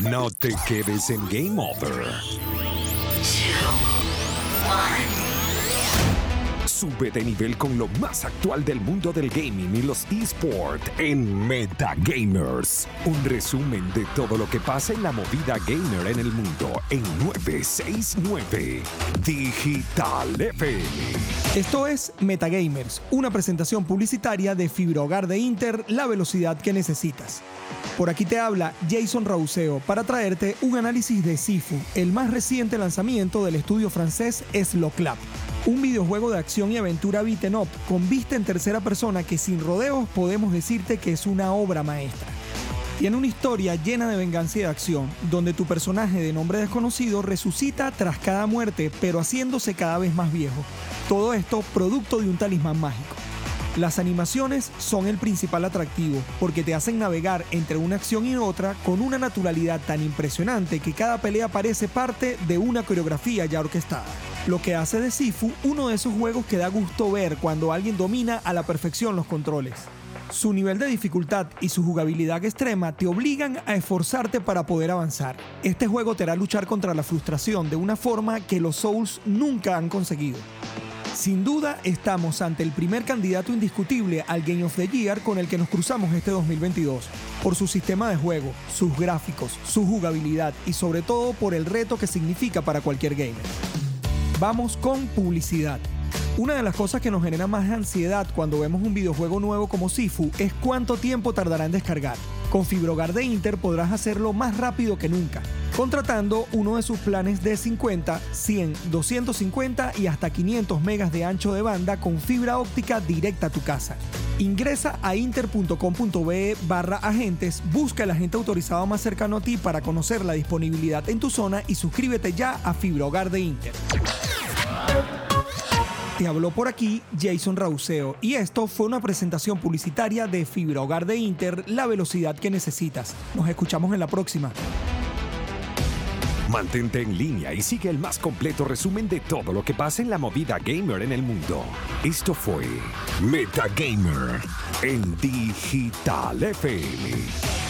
No te quedes en Game Over. Sube de nivel con lo más actual del mundo del gaming y los esports en Metagamers. Un resumen de todo lo que pasa en la movida gamer en el mundo en 969 Digital FM. Esto es Metagamers, una presentación publicitaria de Fibra Hogar de Inter, la velocidad que necesitas. Por aquí te habla Jason Rauseo para traerte un análisis de Sifu, el más reciente lanzamiento del estudio francés Sloclap. Un videojuego de acción y aventura beaten up con vista en tercera persona que sin rodeos podemos decirte que es una obra maestra. Tiene una historia llena de venganza y de acción, donde tu personaje de nombre desconocido resucita tras cada muerte, pero haciéndose cada vez más viejo. Todo esto producto de un talismán mágico. Las animaciones son el principal atractivo, porque te hacen navegar entre una acción y otra con una naturalidad tan impresionante que cada pelea parece parte de una coreografía ya orquestada lo que hace de Sifu uno de esos juegos que da gusto ver cuando alguien domina a la perfección los controles. Su nivel de dificultad y su jugabilidad extrema te obligan a esforzarte para poder avanzar. Este juego te hará luchar contra la frustración de una forma que los Souls nunca han conseguido. Sin duda estamos ante el primer candidato indiscutible al Game of the Year con el que nos cruzamos este 2022, por su sistema de juego, sus gráficos, su jugabilidad y sobre todo por el reto que significa para cualquier gamer. Vamos con publicidad. Una de las cosas que nos genera más ansiedad cuando vemos un videojuego nuevo como Sifu es cuánto tiempo tardará en descargar. Con Fibrogar de Inter podrás hacerlo más rápido que nunca, contratando uno de sus planes de 50, 100, 250 y hasta 500 megas de ancho de banda con fibra óptica directa a tu casa. Ingresa a inter.com.be barra agentes, busca el agente autorizado más cercano a ti para conocer la disponibilidad en tu zona y suscríbete ya a Fibra Hogar de Inter. Te habló por aquí Jason Rauseo y esto fue una presentación publicitaria de Fibra Hogar de Inter, la velocidad que necesitas. Nos escuchamos en la próxima. Mantente en línea y sigue el más completo resumen de todo lo que pasa en la movida gamer en el mundo. Esto fue Metagamer en Digital FM.